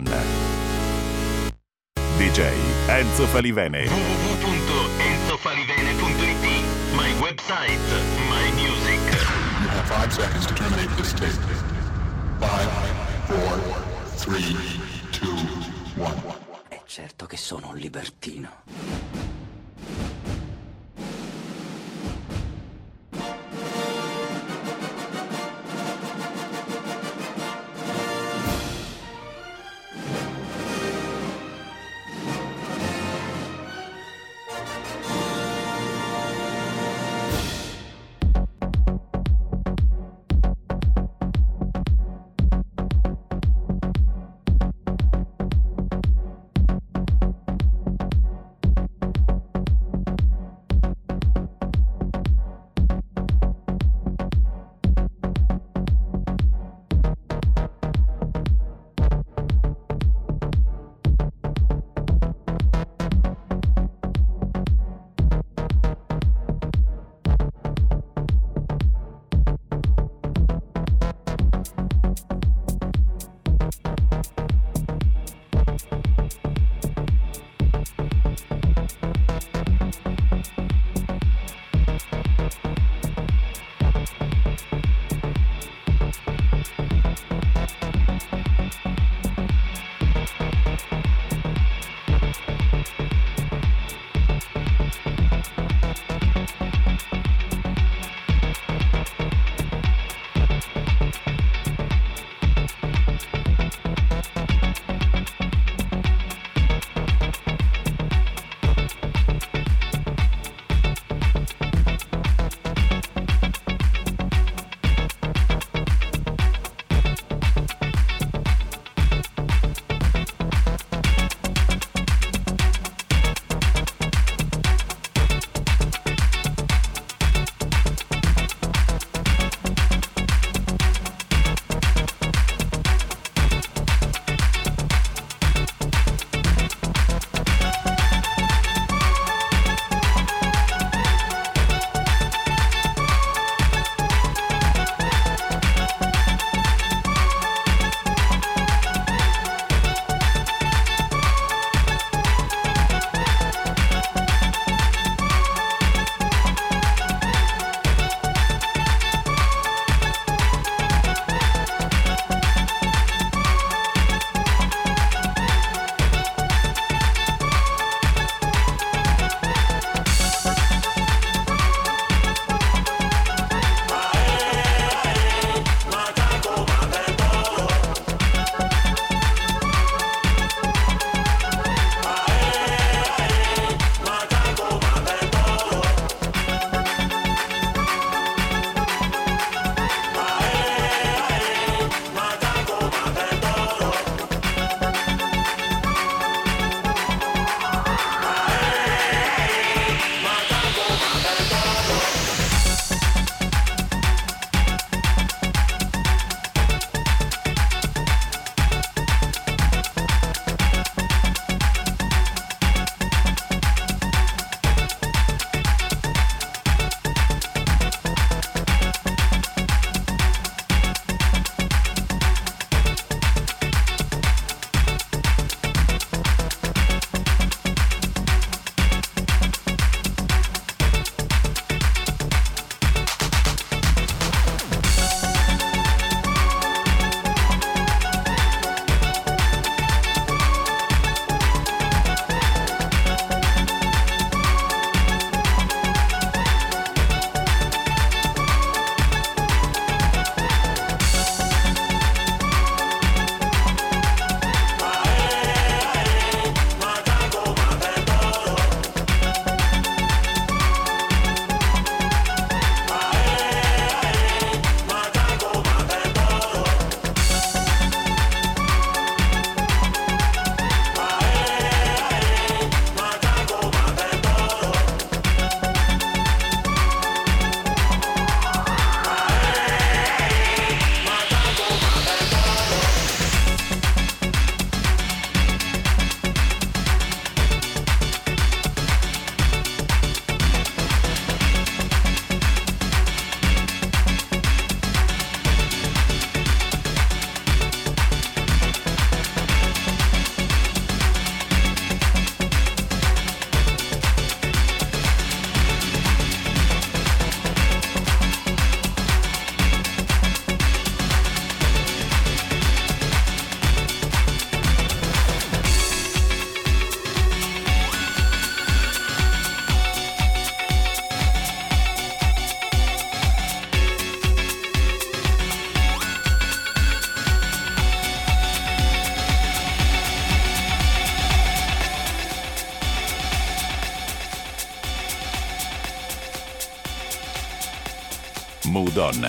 Mood On. DJ Enzo Falivene. www.enzofalivene.it My website, my music. You have five seconds to terminate this tape. Five, four, three, two, one. È certo che sono un libertino. Mood On.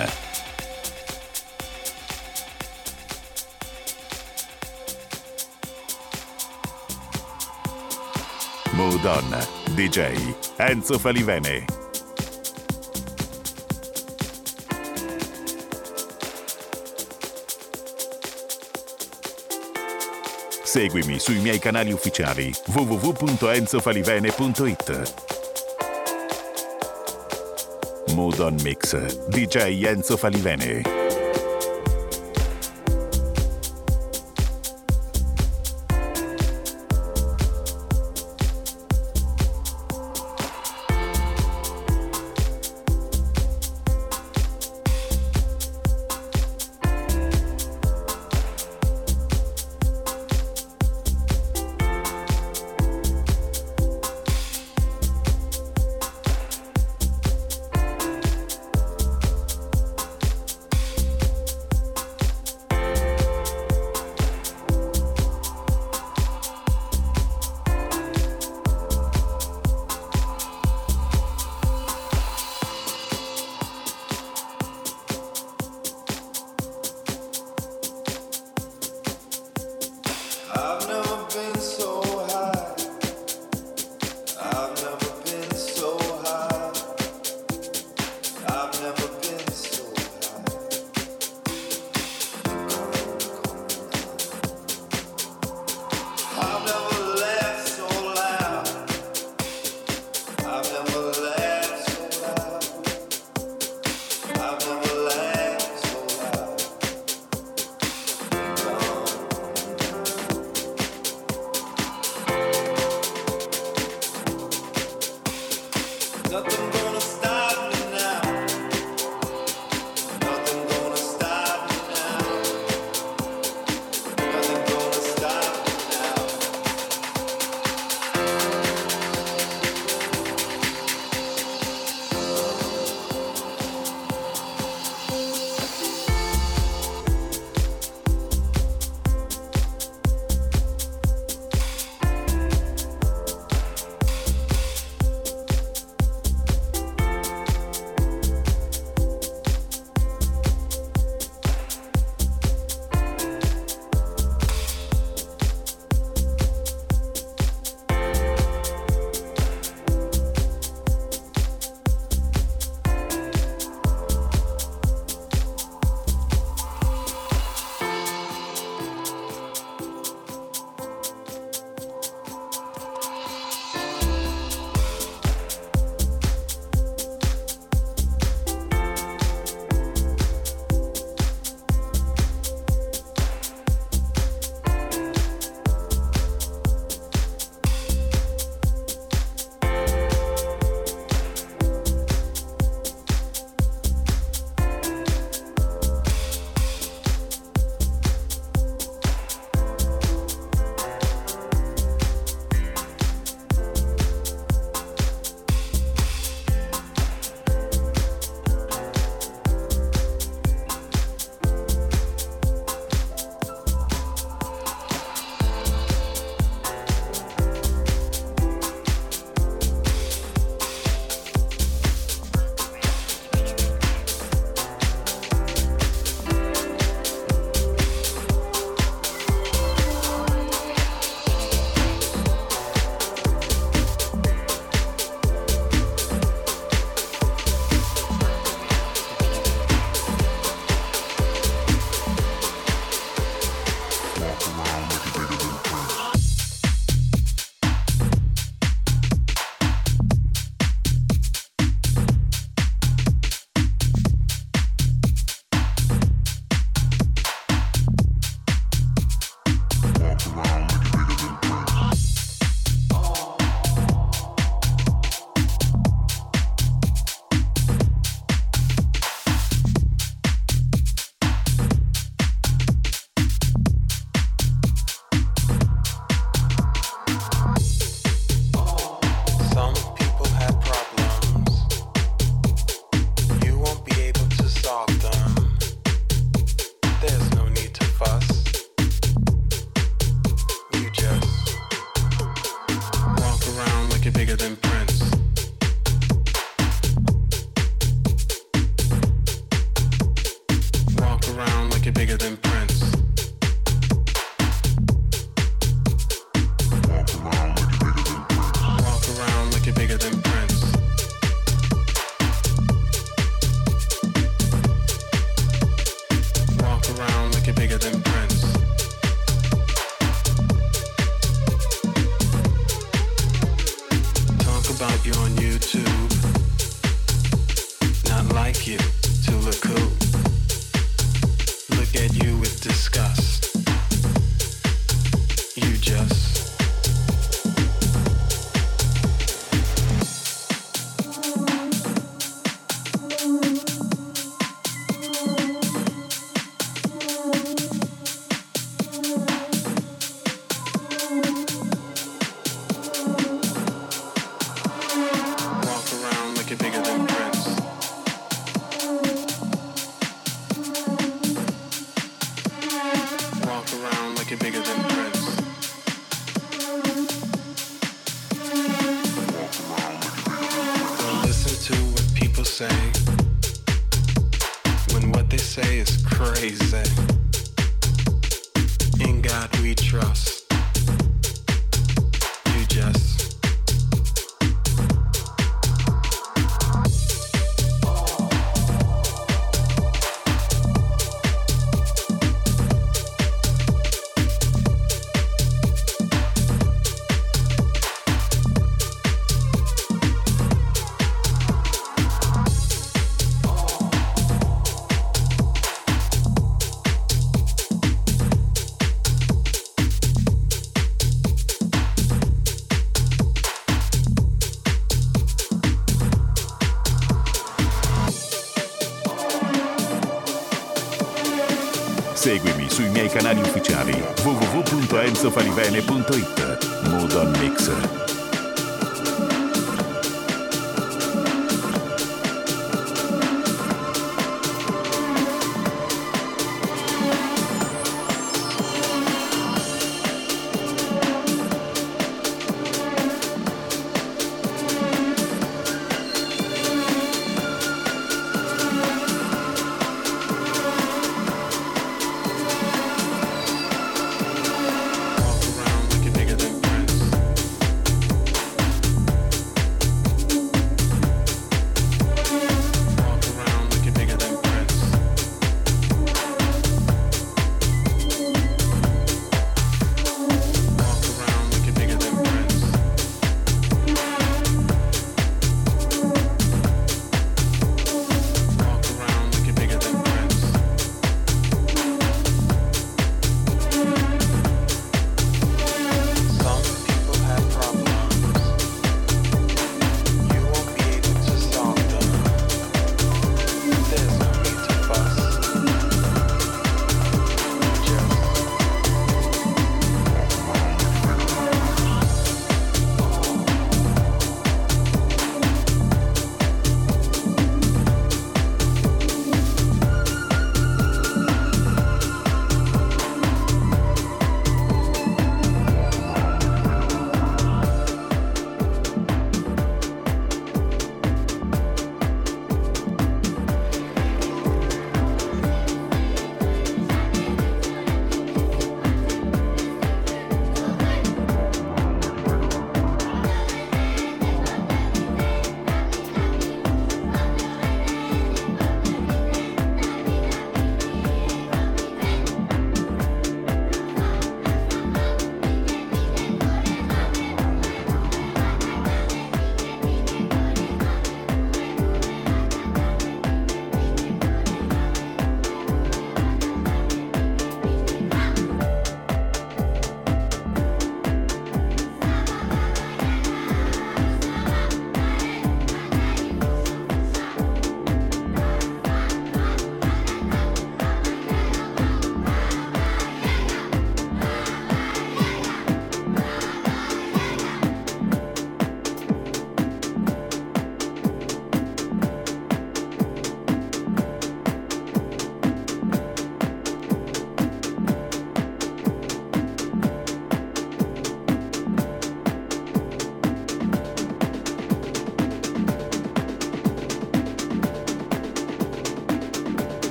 Mood On. DJ Enzo Falivene. Seguimi sui miei canali ufficiali www.enzofalivene.it. Mood on Mix, DJ Enzo Falivene.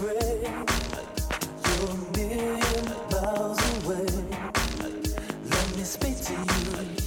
You're a million miles away. Let me speak to you.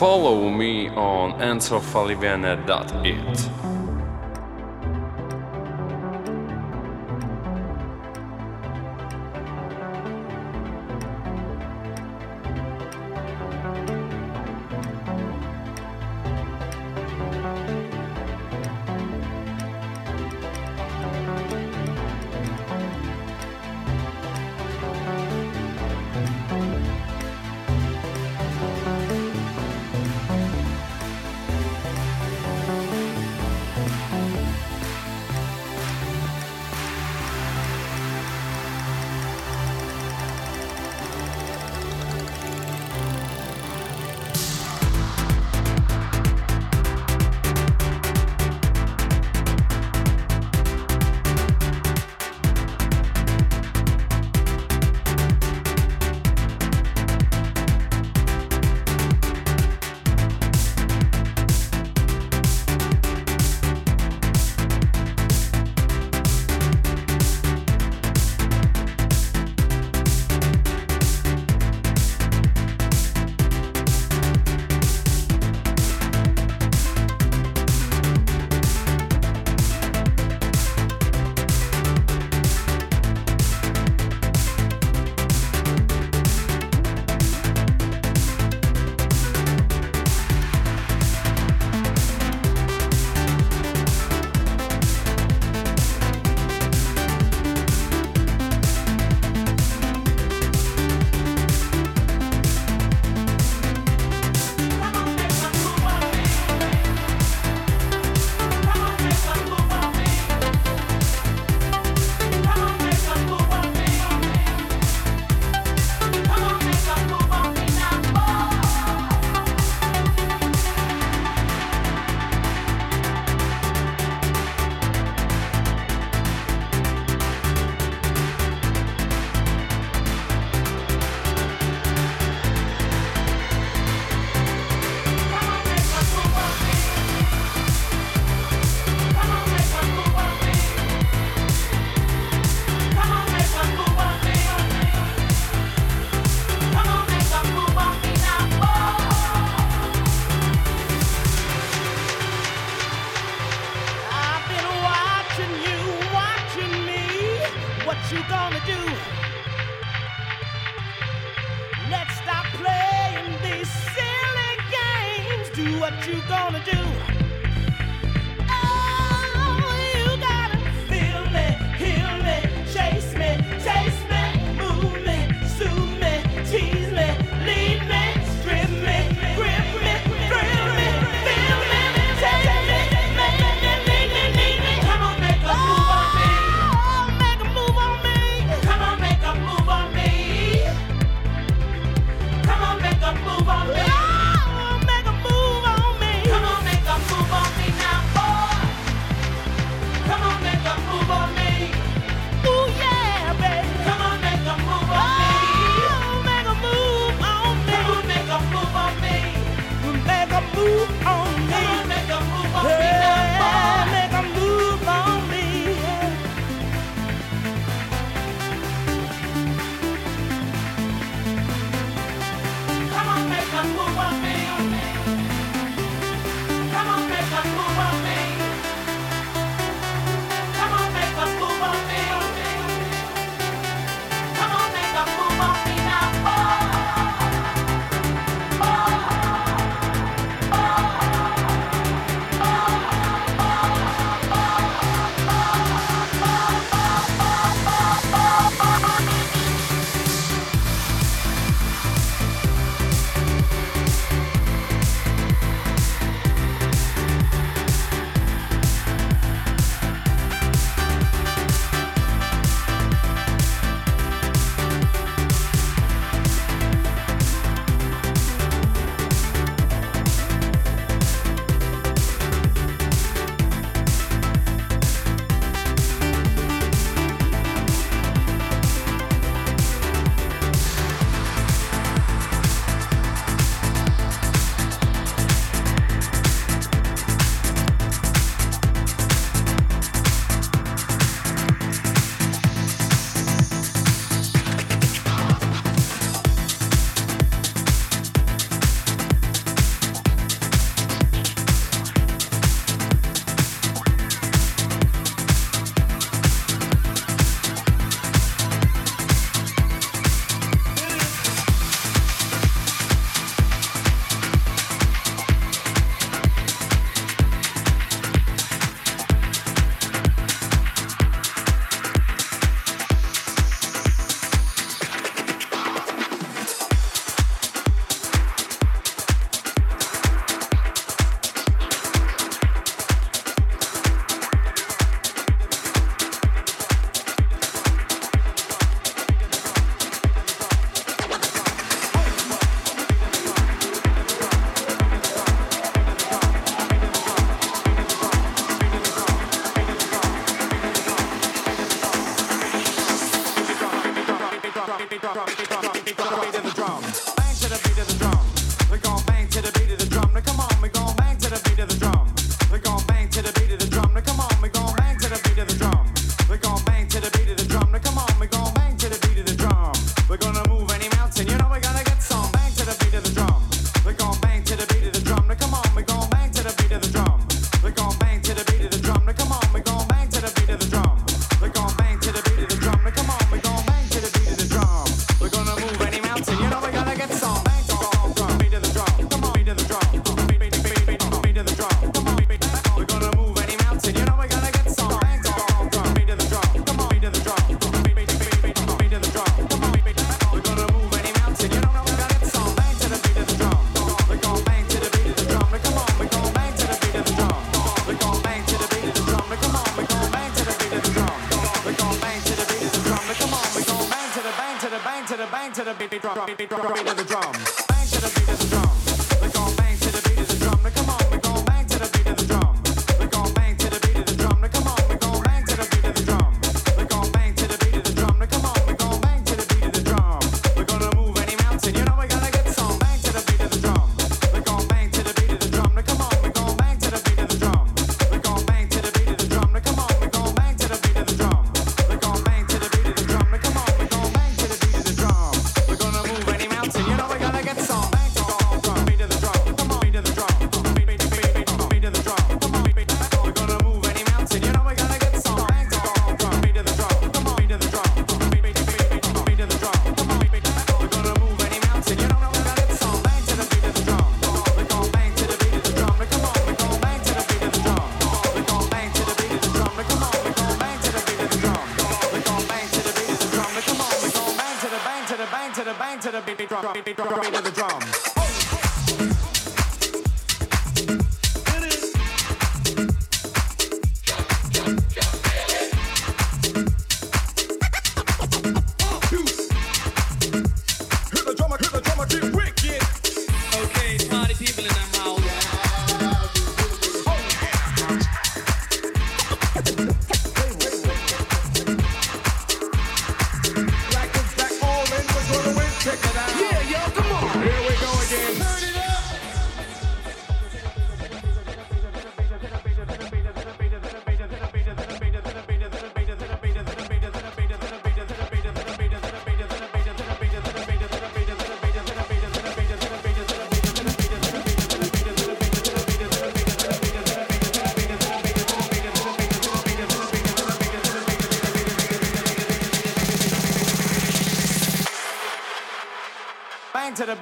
Follow me on enzofalivene.it.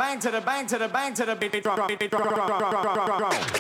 bang to the bang to the bang to the beat drum.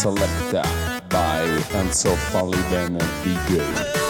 Selector by Ansel Faliban and DJ.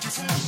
Tell, tell.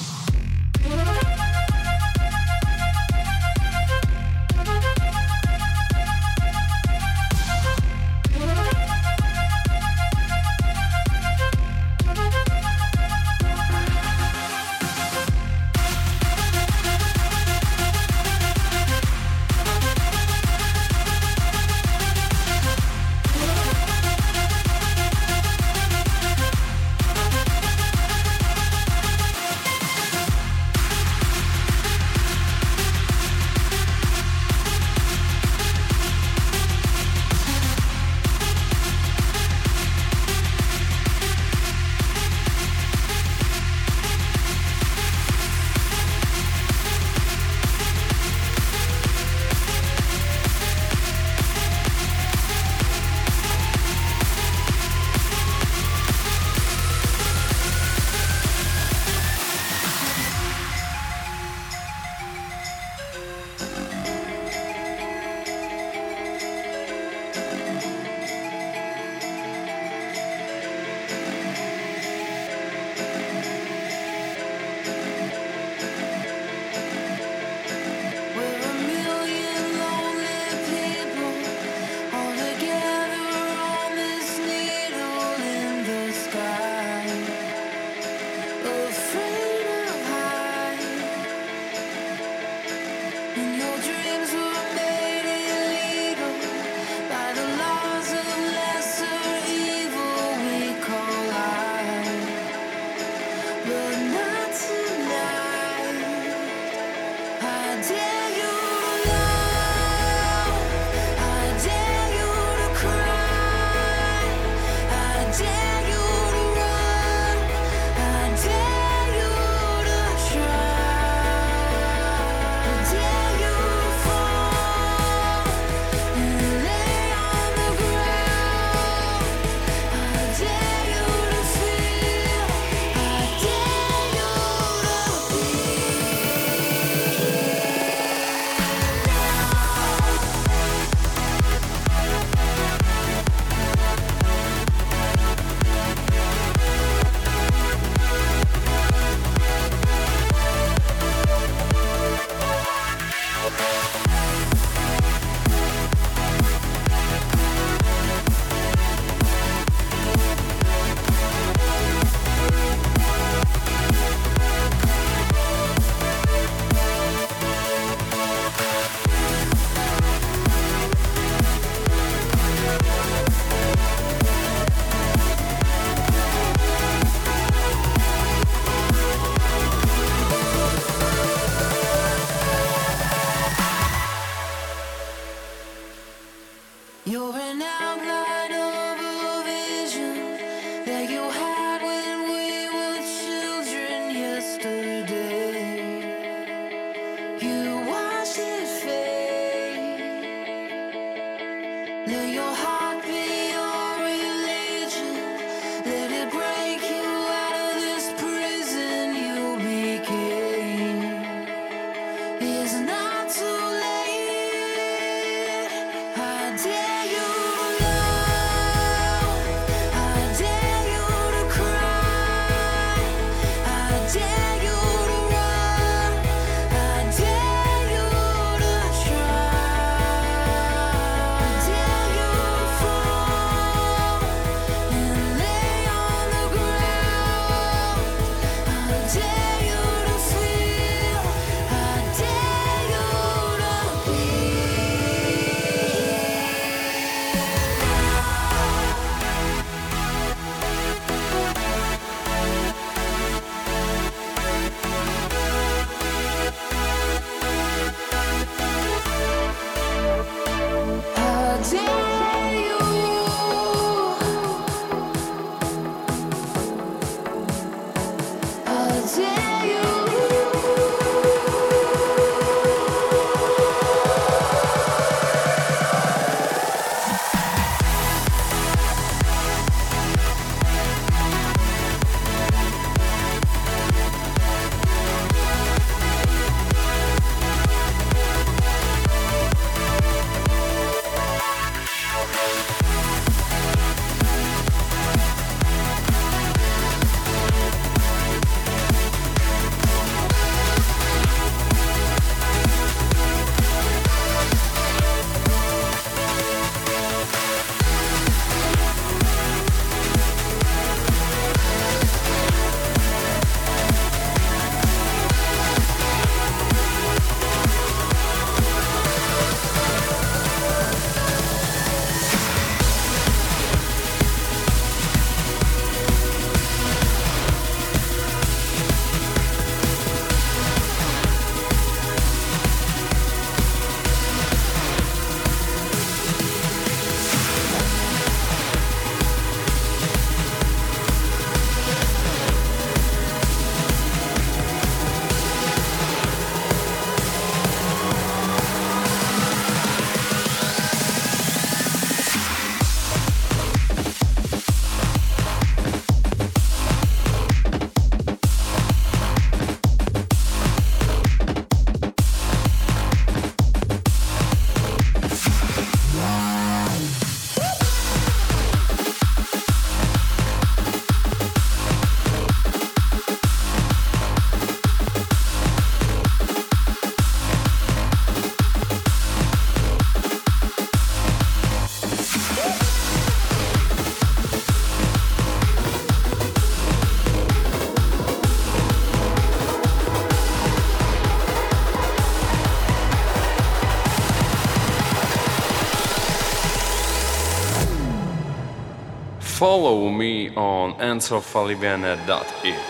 Follow me on enzofalivene.it.